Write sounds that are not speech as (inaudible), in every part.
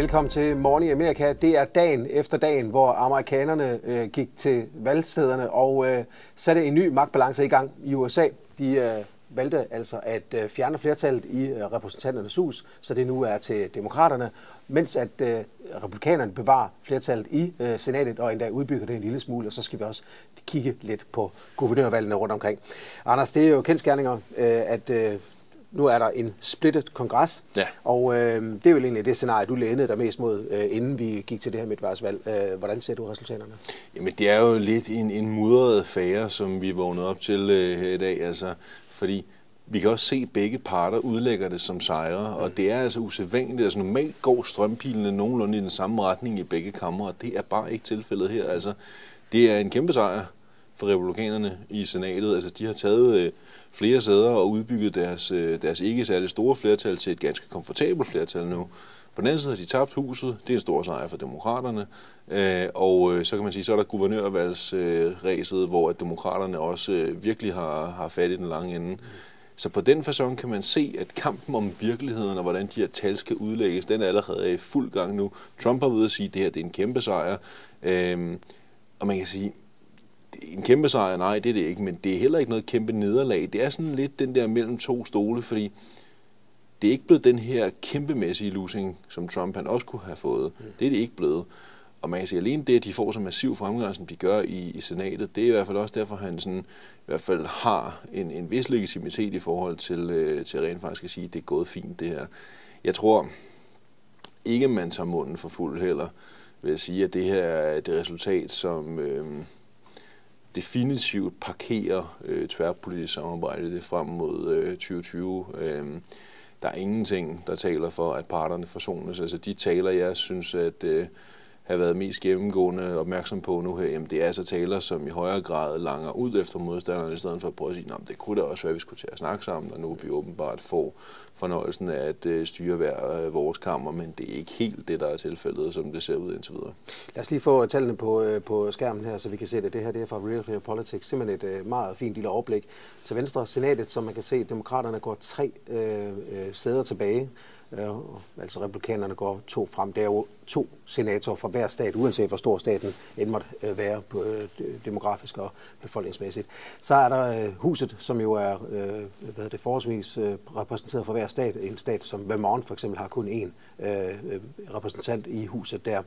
Velkommen til Morgen i Amerika. Det er dagen efter dagen, hvor amerikanerne øh, gik til valgstederne og øh, satte en ny magtbalance i gang i USA. De øh, valgte altså at øh, fjerne flertallet i øh, repræsentanternes hus, så det nu er til demokraterne, mens at øh, republikanerne bevarer flertallet i øh, senatet og endda udbygger det en lille smule, og så skal vi også kigge lidt på guvernørvalgene rundt omkring. Anders, det er jo kendskærninger, øh, at øh, nu er der en splittet kongres, Ja. og øh, det er jo egentlig det scenarie, du lænede dig mest mod, øh, inden vi gik til det her midtvejsvalg. Øh, hvordan ser du resultaterne? Jamen, det er jo lidt en, en mudret affære, som vi vågnede op til øh, her i dag, altså, fordi vi kan også se, at begge parter udlægger det som sejre, og det er altså usædvanligt. Altså normalt går strømpilene nogenlunde i den samme retning i begge kammer, og det er bare ikke tilfældet her. Altså, det er en kæmpe sejr for republikanerne i senatet. Altså, de har taget øh, flere sæder og udbygget deres, øh, deres ikke særlig store flertal til et ganske komfortabelt flertal nu. På den anden side har de tabt huset. Det er en stor sejr for demokraterne. Øh, og øh, så kan man sige, så er der guvernørvalgsræset, hvor at demokraterne også øh, virkelig har, har fat i den lange ende. Så på den façon kan man se, at kampen om virkeligheden og hvordan de her tal skal udlægges, den er allerede i fuld gang nu. Trump har ved at sige, at det her det er en kæmpe sejr. Øhm, og man kan sige, en kæmpe sejr, nej, det er det ikke, men det er heller ikke noget kæmpe nederlag. Det er sådan lidt den der mellem to stole, fordi det er ikke blevet den her kæmpemæssige losing, som Trump han også kunne have fået. Mm. Det er det ikke blevet. Og man kan sige, alene det, at de får så massiv fremgang, som de gør i, i senatet, det er i hvert fald også derfor, at han sådan, i hvert fald har en, en vis legitimitet i forhold til, øh, til rent faktisk at sige, at det er gået fint det her. Jeg tror ikke, man tager munden for fuld heller ved at sige, at det her er det resultat, som øh, definitivt parkerer øh, tværpolitisk samarbejde det frem mod øh, 2020. Øh, der er ingenting, der taler for, at parterne forsones. Altså de taler, jeg synes, at øh, have været mest gennemgående opmærksom på nu her, jamen det er altså taler, som i højere grad langer ud efter modstanderne, i stedet for at prøve at sige, at det kunne da også være, at vi skulle til at snakke sammen, og nu vi åbenbart får fornøjelsen af at øh, styre hver øh, vores kammer, men det er ikke helt det, der er tilfældet, som det ser ud indtil videre. Lad os lige få øh, tallene på, på skærmen her, så vi kan se det. Det her det er fra Real Clear Politics. Simpelthen et meget fint lille overblik. Til venstre senatet, som man kan se, demokraterne går tre øh, øh, sæder tilbage. Øh, altså republikanerne går to frem. Der er jo to senatorer fra hver stat, uanset hvor stor staten end måtte øh, være på, øh, demografisk og befolkningsmæssigt. Så er der øh, huset, som jo er øh, hvad det, forholdsvis øh, repræsenteret for hver stat. En stat som Vermont for eksempel har kun én øh, øh repræsentant i huset der.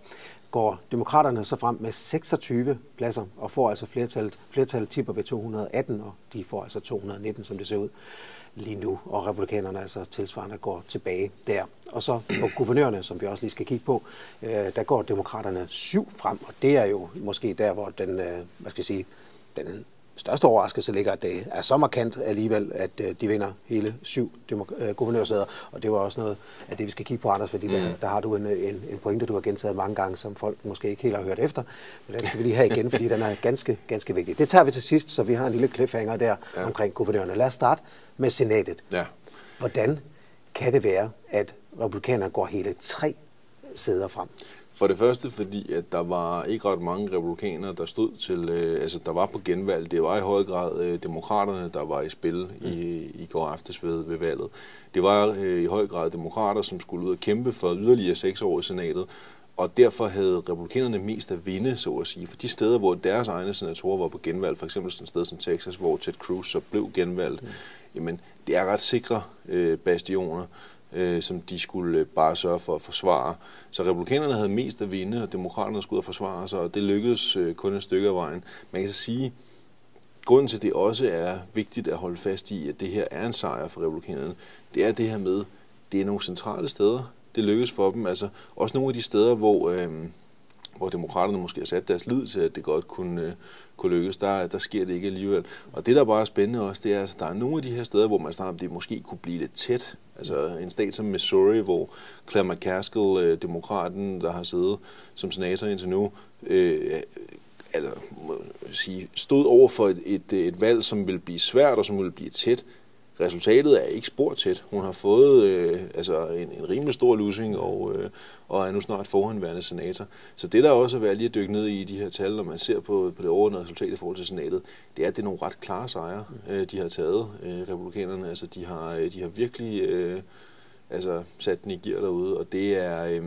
Går demokraterne så frem med 26 pladser og får altså flertallet, flertallet tipper ved 218, og de får altså 219, som det ser ud lige nu, og republikanerne altså tilsvarende går tilbage der. Og så på guvernørerne, som vi også lige skal kigge på, øh, der går demokraterne syv frem, og det er jo måske der, hvor den, øh, hvad skal jeg sige, den største overraskelse ligger, at det er så markant alligevel, at øh, de vinder hele syv demok- øh, guvernørsæder, og det var også noget af det, vi skal kigge på, Anders, fordi mm. der, der har du en, en, en pointe, du har gentaget mange gange, som folk måske ikke helt har hørt efter, men den skal vi lige have igen, (laughs) fordi den er ganske, ganske vigtig. Det tager vi til sidst, så vi har en lille cliffhanger der ja. omkring guvernørerne. Lad os starte med senatet. Ja. Hvordan kan det være, at republikanerne går hele tre sæder frem? For det første, fordi at der var ikke ret mange republikanere, der stod til, øh, altså der var på genvalg. Det var i høj grad øh, demokraterne, der var i spil mm. i, i går aftes ved, ved valget. Det var øh, i høj grad demokrater, som skulle ud og kæmpe for yderligere seks år i senatet. Og derfor havde republikanerne mest at vinde, så at sige. For de steder, hvor deres egne senatorer var på genvalg, for eksempel sådan et sted som Texas, hvor Ted Cruz så blev genvalgt, mm. jamen det er ret sikre øh, bastioner øh, som de skulle øh, bare sørge for at forsvare. Så republikanerne havde mest at vinde, og demokraterne skulle ud og forsvare sig, og det lykkedes øh, kun et stykke af vejen. Man kan så sige, grunden til, at det også er vigtigt at holde fast i, at det her er en sejr for republikanerne, det er det her med, det er nogle centrale steder, det lykkedes for dem. Altså også nogle af de steder, hvor, øh, hvor demokraterne måske har sat deres lid til, at det godt kunne, øh, kunne lykkes, der, der sker det ikke alligevel. Og det, der bare er spændende også, det er, at altså, der er nogle af de her steder, hvor man snakker om, det måske kunne blive lidt tæt. Altså en stat som Missouri, hvor Claire McCaskill, øh, demokraten, der har siddet som senator indtil nu, øh, altså, må sige, stod over for et, et, et valg, som vil blive svært og som vil blive tæt. Resultatet er ikke spor tæt. Hun har fået øh, altså en, en rimelig stor losing og, øh, og er nu snart forhåndværende senator. Så det der også er værd lige at dykke ned i de her tal, når man ser på, på det overordnede resultat i forhold til senatet, det er, at det er nogle ret klare sejre, øh, de har taget, øh, republikanerne. Altså de har, øh, de har virkelig øh, altså, sat den i gear derude, og det er... Øh,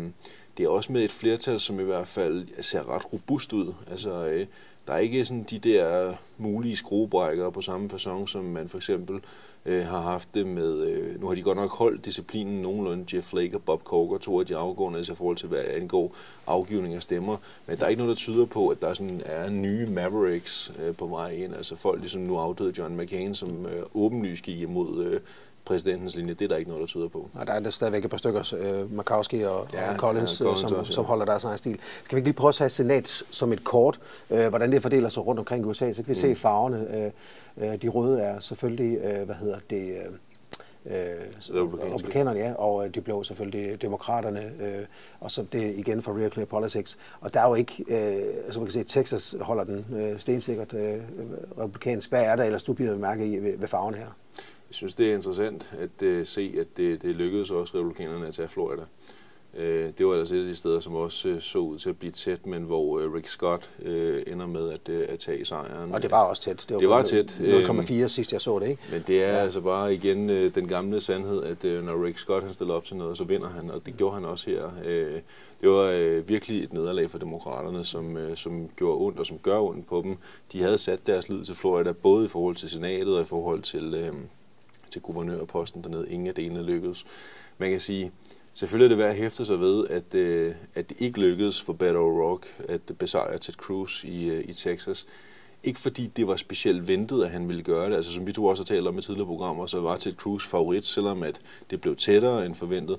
det er også med et flertal, som i hvert fald ser ret robust ud. Altså, øh, der er ikke sådan de der mulige skruebrækkere på samme façon, som man for eksempel øh, har haft det med, øh, nu har de godt nok holdt disciplinen nogenlunde, Jeff Flake og Bob Corker, to af de afgående, altså i forhold til, hvad angår afgivning af stemmer. Men der er ikke noget, der tyder på, at der sådan er nye Mavericks øh, på vej ind, altså folk ligesom nu afdøde John McCain, som øh, åbenlyst gik imod øh, præsidentens linje, det er der ikke noget, der tyder på. Og der er der stadigvæk et par stykker, uh, Markowski og, ja, og Collins, ja, Collins som, også, ja. som holder deres egen stil. Skal vi ikke lige prøve at tage senat som et kort, uh, hvordan det fordeler sig rundt omkring USA, så kan vi mm. se farverne. Uh, de røde er selvfølgelig, uh, hvad hedder det, uh, republikanerne, ja, og de blå selvfølgelig demokraterne, øh, og så det igen for Real Clear Politics. Og der er jo ikke, øh, altså man kan se, Texas holder den øh, stensikkert øh, republikansk. Hvad er der ellers, du bliver mærke i ved, ved farven her? Jeg synes, det er interessant at uh, se, at det, det lykkedes også republikanerne at tage Florida. Uh, det var altså et af de steder, som også uh, så ud til at blive tæt, men hvor uh, Rick Scott uh, ender med at, uh, at tage sejren. Og det var også tæt. Det var, det var tæt. 0,4 sidst jeg så det, ikke? Men det er ja. altså bare igen uh, den gamle sandhed, at uh, når Rick Scott han stiller op til noget, så vinder han, og det gjorde han også her. Uh, det var uh, virkelig et nederlag for demokraterne, som, uh, som gjorde ondt og som gør ondt på dem. De havde sat deres lid til Florida, både i forhold til senatet og i forhold til... Uh, til guvernørposten dernede. Ingen af delene lykkedes. Man kan sige, selvfølgelig er det værd at hæfte sig ved, at, øh, at det ikke lykkedes for Battle Rock at besejre Ted Cruz i, øh, i Texas. Ikke fordi det var specielt ventet, at han ville gøre det. Altså som vi to også har talt om i tidligere programmer, så var Ted Cruz favorit, selvom at det blev tættere end forventet.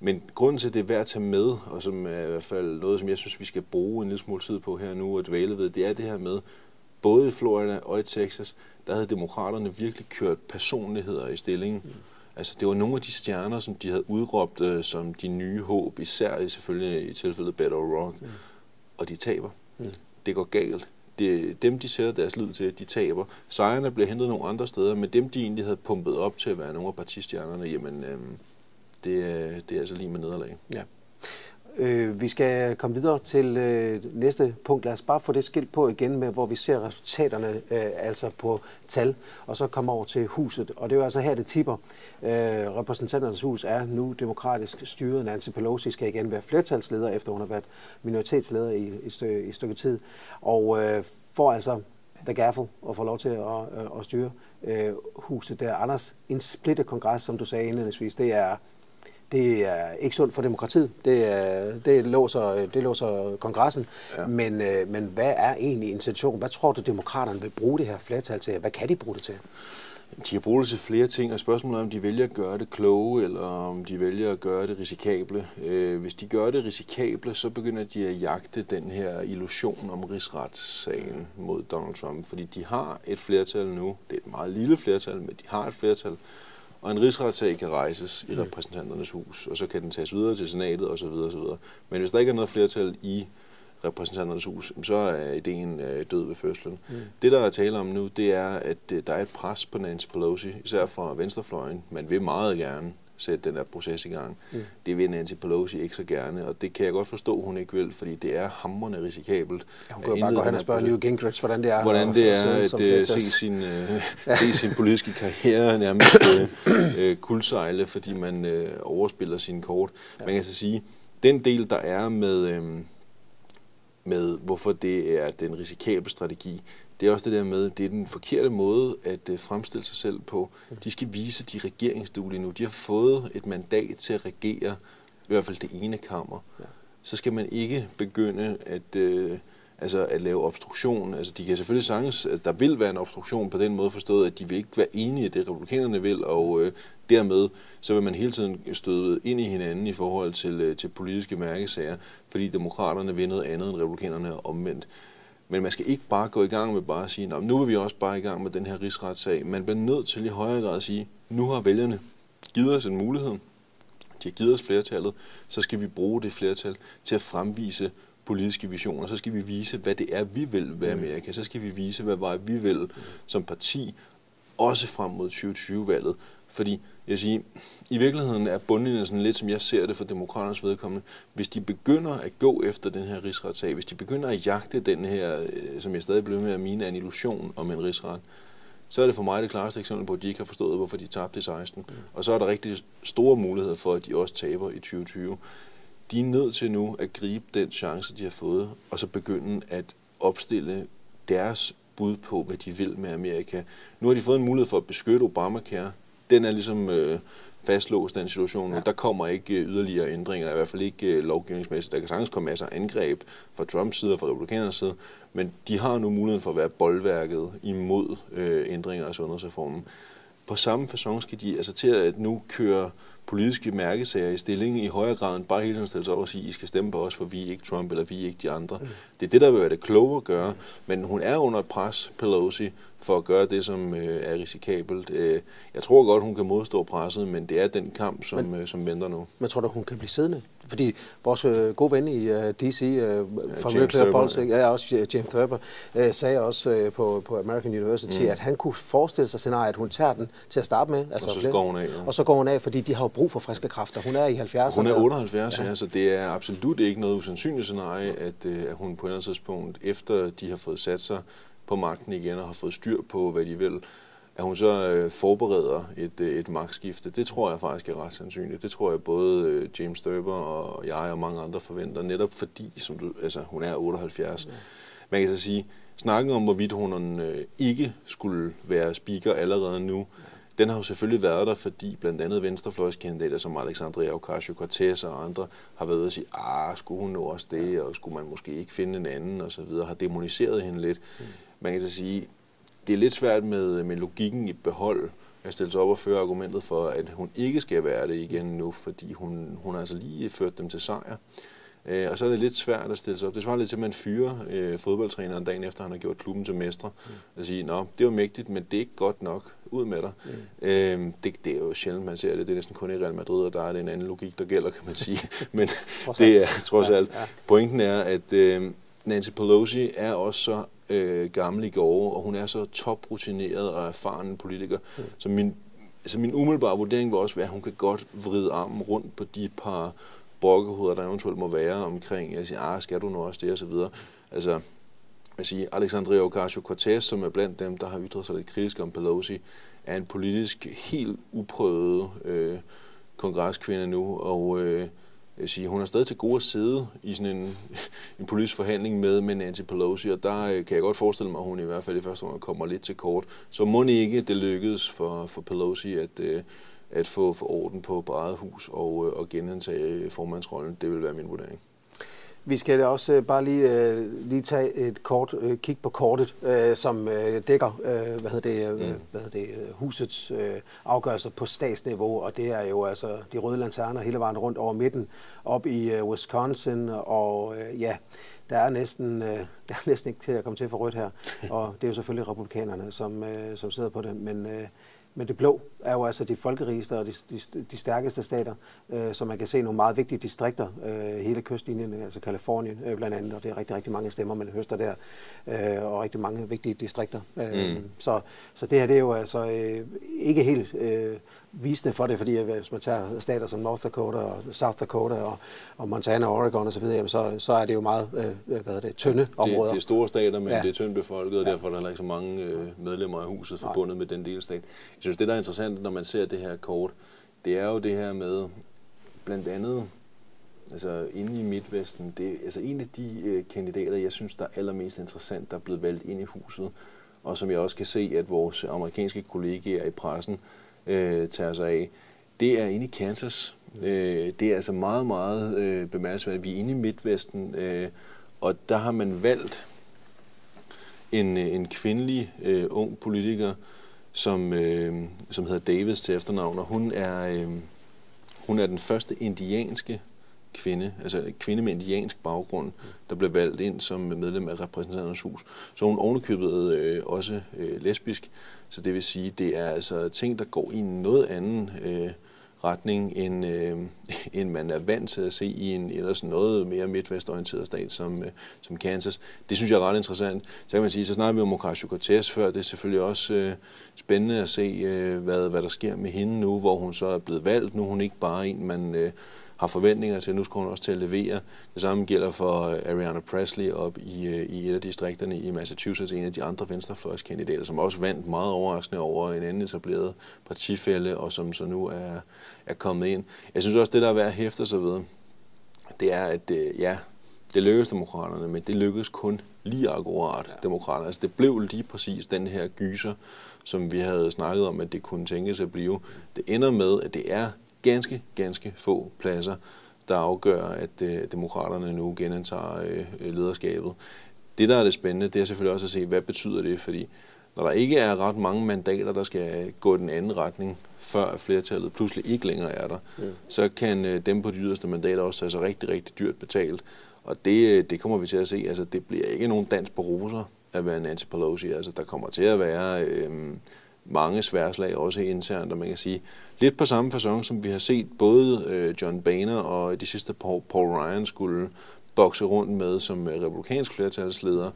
Men grunden til, at det er værd at tage med, og som er i hvert fald noget, som jeg synes, vi skal bruge en lille smule tid på her nu og dvæle ved, det er det her med, både i Florida og i Texas, der havde demokraterne virkelig kørt personligheder i stillingen. Mm. Altså, det var nogle af de stjerner, som de havde udråbt øh, som de nye håb, især i selvfølgelig i tilfældet Beto Rock. Mm. Og de taber. Mm. Det går galt. Det, dem, de sætter deres lid til, de taber. Sejrene bliver hentet nogle andre steder, men dem, de egentlig havde pumpet op til at være nogle af partistjernerne, jamen, øh, det, det er altså lige med nederlag. Ja. Øh, vi skal komme videre til øh, næste punkt. Lad os bare få det skilt på igen med, hvor vi ser resultaterne, øh, altså på tal, og så komme over til huset. Og det er jo altså her, det tipper. Øh, repræsentanternes hus er nu demokratisk styret. Nancy Pelosi skal igen være flertalsleder, efter hun har været minoritetsleder i, i, stykke, i stykke tid. Og øh, får altså the gaffel og får lov til at, øh, at styre øh, huset der. Anders, en splittet kongres, som du sagde indledningsvis, det er det er ikke sundt for demokratiet. Det, er, det, låser, det låser kongressen. Ja. Men, øh, men hvad er egentlig intentionen? Hvad tror du, demokraterne vil bruge det her flertal til? Hvad kan de bruge det til? De kan bruge det til flere ting, og spørgsmålet er, om de vælger at gøre det kloge, eller om de vælger at gøre det risikable. Øh, hvis de gør det risikable, så begynder de at jagte den her illusion om rigsretssagen mod Donald Trump, fordi de har et flertal nu. Det er et meget lille flertal, men de har et flertal og en rigsretssag kan rejses i repræsentanternes hus, og så kan den tages videre til senatet osv. osv. Men hvis der ikke er noget flertal i repræsentanternes hus, så er ideen øh, død ved fødslen. Mm. Det, der er tale om nu, det er, at øh, der er et pres på Nancy Pelosi, især fra venstrefløjen. Man vil meget gerne sætte den der proces i gang. Mm. Det vil Nancy Pelosi ikke så gerne, og det kan jeg godt forstå, hun ikke vil, fordi det er hammerende risikabelt. Ja, hun kan jo bare gå hen og spørge Newt Gingrich, hvordan det er. Hvordan det er at uh, se sin, uh, (laughs) ja. sin politiske karriere nærmest uh, uh, kuldsejle, fordi man uh, overspiller sine kort. Ja. Man kan så sige, den del, der er med, uh, med hvorfor det er den risikable strategi, det er også det der med, det er den forkerte måde at uh, fremstille sig selv på. De skal vise, de regeringsduelige nu. De har fået et mandat til at regere, i hvert fald det ene kammer. Ja. Så skal man ikke begynde at, uh, altså at lave obstruktion. Altså de kan selvfølgelig sagtens, at der vil være en obstruktion på den måde forstået, at de vil ikke være enige i det, republikanerne vil, og uh, dermed så vil man hele tiden støde ind i hinanden i forhold til, uh, til politiske mærkesager, fordi demokraterne vil noget andet end republikanerne omvendt. Men man skal ikke bare gå i gang med bare at sige, nu er vi også bare i gang med den her rigsretssag. Man bliver nødt til i højere grad at sige, nu har vælgerne givet os en mulighed. De har givet os flertallet. Så skal vi bruge det flertal til at fremvise politiske visioner. Så skal vi vise, hvad det er, vi vil ved Amerika. Så skal vi vise, hvad vej vi vil som parti, også frem mod 2020-valget. Fordi jeg siger, i virkeligheden er bundlinjen sådan lidt, som jeg ser det for demokraternes vedkommende. Hvis de begynder at gå efter den her rigsretssag, hvis de begynder at jagte den her, øh, som jeg stadig bliver med at mine, en illusion om en rigsret, så er det for mig det klareste eksempel på, at de ikke har forstået, hvorfor de tabte i 16. Mm. Og så er der rigtig store muligheder for, at de også taber i 2020. de er nødt til nu at gribe den chance, de har fået, og så begynde at opstille deres bud på, hvad de vil med Amerika. Nu har de fået en mulighed for at beskytte Obamacare. Den er ligesom øh, fastlåst, den situation nu. Ja. Der kommer ikke øh, yderligere ændringer, i hvert fald ikke øh, lovgivningsmæssigt. Der kan sagtens komme masser af angreb fra Trumps side og fra republikanernes side, men de har nu muligheden for at være boldværket imod øh, ændringer af sundhedsreformen. På samme façon skal de altså til at nu køre politiske mærkesager i stillingen i højere grad end bare hele tiden stille sig over og sige, I skal stemme på os, for vi er ikke Trump, eller vi er ikke de andre. Mm. Det er det, der vil være det kloge at gøre, men hun er under et pres, Pelosi, for at gøre det, som øh, er risikabelt. Øh, jeg tror godt, hun kan modstå presset, men det er den kamp, som, men, øh, som venter nu. Men tror du, hun kan blive siddende? Fordi vores øh, gode ven i uh, DC fra ja, Nuclear Politics, ja, også uh, James Thurber, uh, sagde også uh, på, på American University, mm. at han kunne forestille sig scenariet, at hun tager den til at starte med. Altså, og så går hun af. Ja. Og så går hun af, fordi de har jo brug for friske kræfter. Hun er i 70'erne. Hun er 78, ja. ja, så det er absolut ikke noget usandsynligt scenarie, at, uh, at hun på et eller andet tidspunkt, efter de har fået sat sig på magten igen og har fået styr på, hvad de vil, at hun så øh, forbereder et, øh, et magtskifte. Det tror jeg faktisk er ret sandsynligt. Det tror jeg både øh, James Sturber og jeg og mange andre forventer, netop fordi som du, altså, hun er 78. Ja. Man kan så sige, snakken om, hvorvidt hun øh, ikke skulle være speaker allerede nu, den har jo selvfølgelig været der, fordi blandt andet venstrefløjskandidater som Alexandria Ocasio-Cortez og andre har været at sige, ah, skulle hun nu også det, og skulle man måske ikke finde en anden, og så videre, har demoniseret hende lidt. Mm. Man kan så sige, det er lidt svært med, med logikken i behold at stille sig op og føre argumentet for, at hun ikke skal være det igen nu, fordi hun, hun har altså lige ført dem til sejr. Øh, og så er det lidt svært at stille sig op. Det svarer lidt til, at man fyrer øh, fodboldtræneren dagen efter, han har gjort klubben til mestre. Mm. Og sige, nå, det var mægtigt, men det er ikke godt nok. Ud med dig. Mm. Øh, det, det er jo sjældent, man ser det. Det er næsten kun i Real Madrid, og der er det en anden logik, der gælder, kan man sige. (laughs) men det er trods alt. Ja, ja. Pointen er, at øh, Nancy Pelosi er også så øh, gammel i går, og hun er så toprutineret og erfaren politiker. Mm. Så min, altså min umiddelbare vurdering vil også være, at hun kan godt vride armen rundt på de par brokkehoveder, der eventuelt må være omkring, jeg siger, ah, skal du nu også det, og så videre. Altså, jeg siger, Alexandria Ocasio-Cortez, som er blandt dem, der har ytret sig lidt kritisk om Pelosi, er en politisk helt uprøvet øh, kongreskvinde nu, og øh, jeg siger, hun er stadig til gode at sidde i sådan en, (laughs) en politisk forhandling med, med Nancy Pelosi, og der øh, kan jeg godt forestille mig, at hun i hvert fald i første omgang kommer lidt til kort. Så må ikke det lykkedes for, for Pelosi at, øh, at få, få orden på, på eget hus og, øh, og genindtage formandsrollen. Det vil være min vurdering. Vi skal også øh, bare lige, øh, lige tage et kort øh, kig på kortet, øh, som øh, dækker øh, hvad hedder det, øh, mm. hvad hedder det, øh, husets øh, afgørelser på statsniveau, og det er jo altså de røde lanterner hele vejen rundt over midten, op i øh, Wisconsin, og øh, ja, der er næsten, øh, (laughs) der er næsten ikke til at komme til for rødt her, og det er jo selvfølgelig republikanerne, som, øh, som sidder på det, men øh, men det blå er jo altså de folkerigeste og de, de, de stærkeste stater, øh, så man kan se nogle meget vigtige distrikter, øh, hele kystlinjen, altså Kalifornien øh, blandt andet, og det er rigtig, rigtig mange stemmer, man høster der, øh, og rigtig mange vigtige distrikter. Øh, mm. så, så det her det er jo altså øh, ikke helt øh, visende for det, fordi hvis man tager stater som North Dakota og South Dakota og, og Montana og Oregon osv., så, så, så er det jo meget øh, hvad er det, tynde områder. Det, det er store stater, men ja. det er tyndt befolket, og ja. derfor er der heller ikke så mange øh, medlemmer af huset forbundet Nej. med den delstat. Jeg synes, det der er interessant, når man ser det her kort, det er jo det her med blandt andet altså inde i Midtvesten, det er altså en af de øh, kandidater, jeg synes, der er allermest interessant, der er blevet valgt ind i huset, og som jeg også kan se, at vores amerikanske kollegaer i pressen øh, tager sig af, det er inde i Kansas. Øh, det er altså meget, meget øh, bemærkelsesværdigt. Vi er inde i Midtvesten, øh, og der har man valgt en, øh, en kvindelig øh, ung politiker, som, øh, som hedder Davis til efternavn, og hun er, øh, hun er den første indianske kvinde, altså kvinde med indiansk baggrund, der blev valgt ind som medlem af repræsentanternes hus. Så hun ovenikøbet øh, også øh, lesbisk, så det vil sige, det er altså ting, der går i en noget anden øh, retning, end, øh, (laughs) end man er vant til at se i en ellers noget mere midtvestorienteret stat som, øh, som Kansas. Det synes jeg er ret interessant. Så kan man sige, så snakker vi om Ocasio-Cortez før, det er selvfølgelig også øh, spændende at se, øh, hvad, hvad der sker med hende nu, hvor hun så er blevet valgt. Nu er hun ikke bare en, man... Øh, har forventninger til, at nu skal hun også til at levere. Det samme gælder for øh, Ariana Presley op i, øh, i et af distrikterne i Massachusetts, en af de andre venstrefløjskandidater, som også vandt meget overraskende over en anden etableret partifælde, og som så nu er, er kommet ind. Jeg synes også, det der er værd at hæfte sig ved, det er, at øh, ja, det lykkedes demokraterne, men det lykkedes kun lige akkurat ja. demokraterne. Altså det blev lige præcis den her gyser, som vi havde snakket om, at det kunne tænkes at blive. Det ender med, at det er ganske, ganske få pladser, der afgør, at øh, demokraterne nu genantager øh, lederskabet. Det, der er det spændende, det er selvfølgelig også at se, hvad betyder det, fordi når der ikke er ret mange mandater, der skal gå den anden retning, før flertallet pludselig ikke længere er der, mm. så kan øh, dem på de yderste mandater også tage sig rigtig, rigtig dyrt betalt. Og det, øh, det kommer vi til at se. Altså, det bliver ikke nogen dans på roser at være Nancy Pelosi. Altså, der kommer til at være øh, mange sværslag, også internt, og man kan sige, lidt på samme façon, som vi har set både øh, John Boehner og de sidste Paul, Paul Ryan skulle bokse rundt med som øh, republikansk flertalsleder,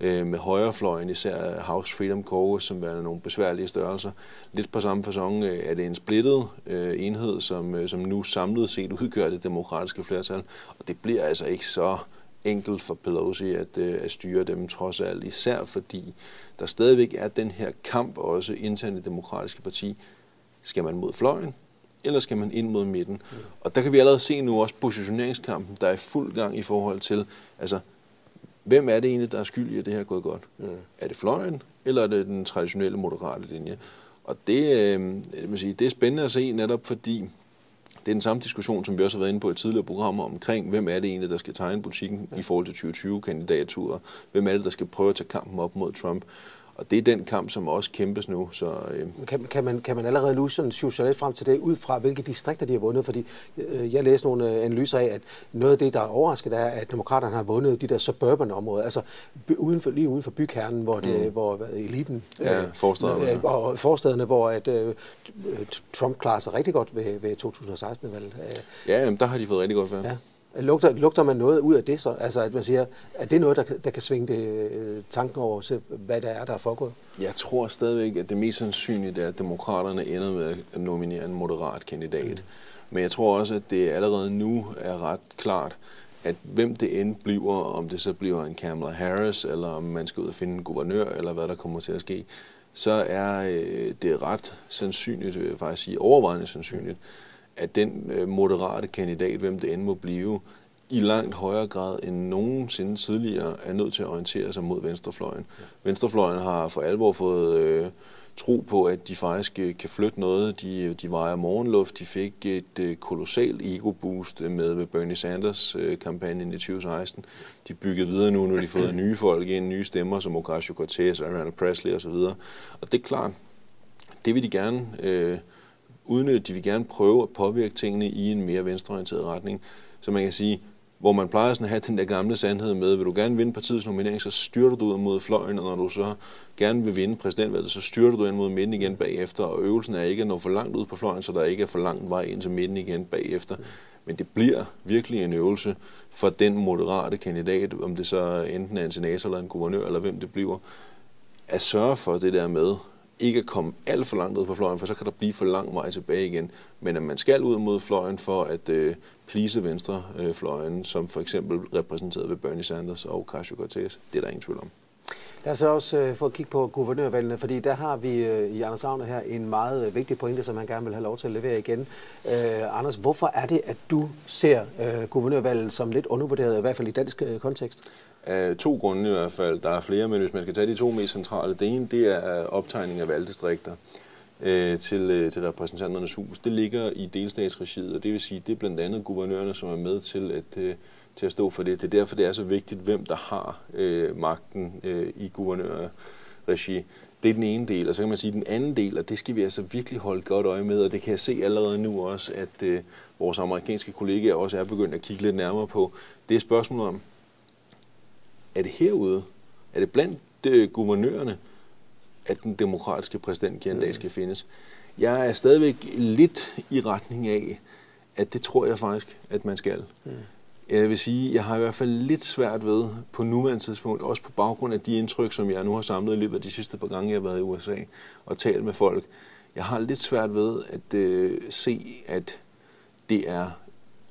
øh, med højrefløjen, især House Freedom Caucus, som er nogle besværlige størrelser. Lidt på samme façon øh, er det en splittet øh, enhed, som, øh, som nu samlet set udgør det demokratiske flertal, og det bliver altså ikke så enkelt for Pelosi at, øh, at styre dem trods alt, især fordi der stadigvæk er den her kamp også internt i det demokratiske parti. Skal man mod fløjen, eller skal man ind mod midten? Mm. Og der kan vi allerede se nu også positioneringskampen, der er i fuld gang i forhold til, altså hvem er det egentlig, der er skyld i, at det her er gået godt? Mm. Er det fløjen, eller er det den traditionelle moderate linje? Og det, øh, det, vil sige, det er spændende at se netop, fordi det er den samme diskussion, som vi også har været inde på i tidligere programmer omkring, hvem er det egentlig, der skal tegne butikken ja. i forhold til 2020-kandidaturer? Hvem er det, der skal prøve at tage kampen op mod Trump? Og det er den kamp, som også kæmpes nu. Så, øh. kan, kan, man, kan man allerede nu sådan lidt frem til det, ud fra hvilke distrikter de har vundet? Fordi øh, jeg læste nogle øh, analyser af, at noget af det, der er overrasket, er, at demokraterne har vundet de der suburban områder, altså uden for, lige uden for bykernen, hvor, det, mm. hvor eliten... Ja, øh, forstederne. Øh, og forstederne, hvor at, øh, Trump klarer sig rigtig godt ved, ved 2016-valget. Ja, jamen, der har de fået rigtig godt færd. Ja. Lugter, lugter man noget ud af det så? Altså at man siger, at det er noget, der, der kan svinge det, øh, tanken over, til, hvad der er, der er foregået? Jeg tror stadigvæk, at det mest sandsynlige er, at demokraterne ender med at nominere en moderat kandidat. Mm. Men jeg tror også, at det allerede nu er ret klart, at hvem det end bliver, om det så bliver en Kamala Harris, eller om man skal ud og finde en guvernør, eller hvad der kommer til at ske, så er øh, det ret sandsynligt, vil jeg faktisk sige overvejende sandsynligt, at den øh, moderate kandidat, hvem det end må blive, i langt højere grad end nogensinde tidligere er nødt til at orientere sig mod venstrefløjen. Venstrefløjen har for alvor fået øh, tro på, at de faktisk øh, kan flytte noget. De, de vejer morgenluft. De fik et øh, kolossalt ego-boost med Bernie Sanders-kampagnen i 2016. De byggede videre nu, har de fået (clears throat) nye folk ind, nye stemmer som Ocasio-Cortez, Ariana Presley osv. Og det er klart, det vil de gerne... Øh, udnytte, de vil gerne prøve at påvirke tingene i en mere venstreorienteret retning. Så man kan sige, hvor man plejer sådan at have den der gamle sandhed med, vil du gerne vinde partiets nominering, så styrter du ud mod fløjen, og når du så gerne vil vinde præsidentvalget, så styrter du ind mod midten igen bagefter, og øvelsen er ikke at nå for langt ud på fløjen, så der ikke er for langt vej ind til midten igen bagefter. Men det bliver virkelig en øvelse for den moderate kandidat, om det så enten er en senator eller en guvernør, eller hvem det bliver, at sørge for det der med, ikke at komme alt for langt ud på fløjen, for så kan der blive for lang vej tilbage igen. Men at man skal ud mod fløjen for at øh, plise venstrefløjen, øh, som for eksempel repræsenteret ved Bernie Sanders og Ocasio-Cortez, det er der ingen tvivl om. Lad os også øh, få at kigge på guvernørvalgene, fordi der har vi øh, i Anders Agner her en meget øh, vigtig pointe, som han gerne vil have lov til at levere igen. Øh, Anders, hvorfor er det, at du ser øh, guvernørvalget som lidt undervurderet, i hvert fald i dansk øh, kontekst? Af to grunde i hvert fald. Der er flere, men hvis man skal tage de to mest centrale. Det ene, det er øh, optegning af valgdistrikter øh, til, øh, til repræsentanternes hus. Det ligger i delstatsregiet, og det vil sige, det er blandt andet guvernørerne, som er med til at, øh, til at stå for det. Det er derfor, det er så vigtigt, hvem der har øh, magten øh, i guvernørregi. Det er den ene del, og så kan man sige, at den anden del, og det skal vi altså virkelig holde godt øje med, og det kan jeg se allerede nu også, at øh, vores amerikanske kollegaer også er begyndt at kigge lidt nærmere på. Det er spørgsmålet om, er det herude, er det blandt øh, guvernørerne, at den demokratiske præsidentkandidat mm. skal findes? Jeg er stadigvæk lidt i retning af, at det tror jeg faktisk, at man skal. Mm. Jeg vil sige, jeg har i hvert fald lidt svært ved på nuværende tidspunkt, også på baggrund af de indtryk, som jeg nu har samlet i løbet af de sidste par gange, jeg har været i USA og talt med folk. Jeg har lidt svært ved at øh, se, at det er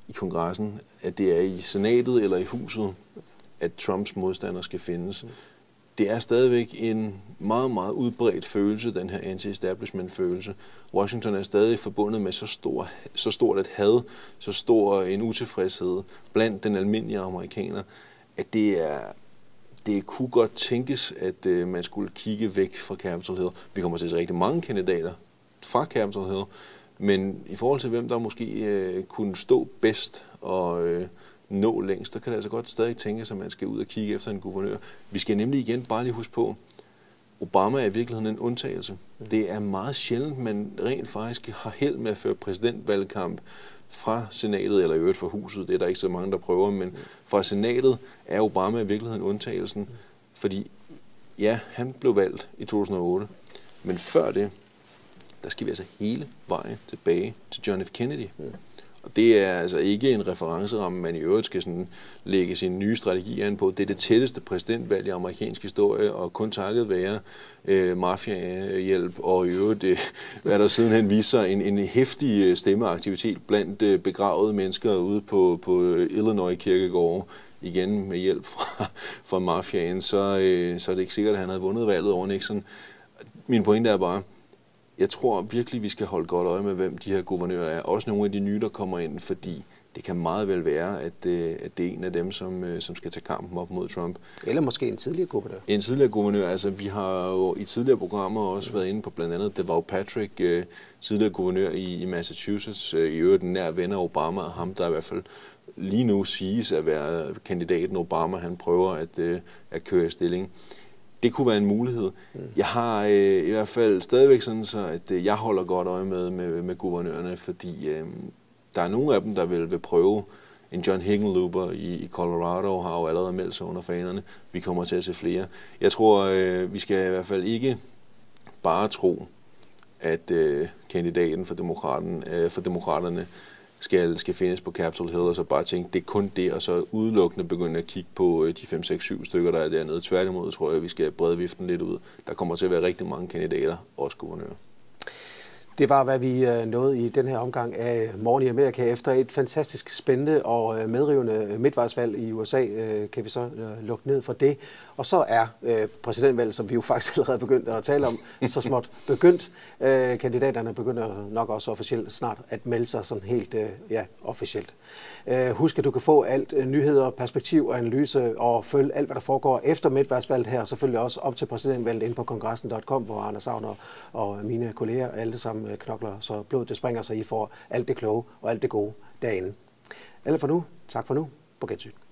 i kongressen, at det er i senatet eller i huset, at Trumps modstander skal findes. Mm det er stadigvæk en meget, meget udbredt følelse, den her anti-establishment-følelse. Washington er stadig forbundet med så, stor, så stort et had, så stor en utilfredshed blandt den almindelige amerikaner, at det er, det kunne godt tænkes, at øh, man skulle kigge væk fra Capitol Hill. Vi kommer til at se rigtig mange kandidater fra Capitol Hill, men i forhold til hvem der måske øh, kunne stå bedst og øh, nå længst, så kan det altså godt stadig tænkes, at man skal ud og kigge efter en guvernør. Vi skal nemlig igen bare lige huske på, Obama er i virkeligheden en undtagelse. Mm. Det er meget sjældent, man rent faktisk har held med at føre præsidentvalgkamp fra senatet, eller i øvrigt fra huset, det er der ikke så mange, der prøver, men mm. fra senatet er Obama i virkeligheden undtagelsen, mm. fordi ja, han blev valgt i 2008, men før det, der skal vi altså hele vejen tilbage til John F. Kennedy. Mm. Og det er altså ikke en referenceramme, man i øvrigt skal sådan lægge sin nye strategi an på. Det er det tætteste præsidentvalg i amerikansk historie, og kun takket være øh, mafiahjælp, og i øvrigt, øh, hvad der sidenhen viser en, en hæftig øh, stemmeaktivitet blandt øh, begravede mennesker ude på, på øh, Illinois kirkegårde, igen med hjælp fra, fra mafiaen, så, øh, så er det ikke sikkert, at han havde vundet valget over Nixon. Min pointe er bare, jeg tror virkelig, vi skal holde godt øje med, hvem de her guvernører er. Også nogle af de nye, der kommer ind, fordi det kan meget vel være, at det, at det er en af dem, som, øh, som skal tage kampen op mod Trump. Eller måske en tidligere guvernør. En tidligere guvernør. Altså, vi har jo i tidligere programmer også været inde på blandt andet Deval Patrick, øh, tidligere guvernør i, i Massachusetts, øh, i øvrigt nær ven af Obama, og ham, der i hvert fald lige nu siges at være kandidaten Obama, han prøver at, at køre i stilling det kunne være en mulighed. Mm. Jeg har øh, i hvert fald stadigvæk sådan så, at øh, jeg holder godt øje med, med, med guvernørerne, fordi øh, der er nogle af dem, der vil, vil prøve en John Hickenlooper i, i Colorado har jo allerede meldt sig under fanerne. Vi kommer til at se flere. Jeg tror, øh, vi skal i hvert fald ikke bare tro, at øh, kandidaten for, demokraten, øh, for demokraterne skal, skal findes på Capitol Hill, og så bare tænke, det er kun det, og så udelukkende begynde at kigge på øh, de 5, 6, 7 stykker, der er dernede. Tværtimod tror jeg, at vi skal brede viften lidt ud. Der kommer til at være rigtig mange kandidater, også guvernører. Det var, hvad vi øh, nåede i den her omgang af Morgen i Amerika. Efter et fantastisk spændende og øh, medrivende midtvejsvalg i USA, øh, kan vi så lukke ned for det. Og så er præsidentvalget, som vi jo (laughs) faktisk allerede begyndt at tale om, så småt begyndt. Kandidaterne begynder nok også officielt snart at melde sig sådan helt ja, officielt. Husk, at du kan få alt nyheder, perspektiv og analyse og følge alt, hvad der foregår efter midtvejsvalget her, og selvfølgelig også op til præsidentvalget inde på kongressen.com, hvor Anders Savner og mine kolleger alle sammen som knokler, så blodet det springer, så I får alt det kloge og alt det gode derinde. Alle for nu. Tak for nu. På gensyn.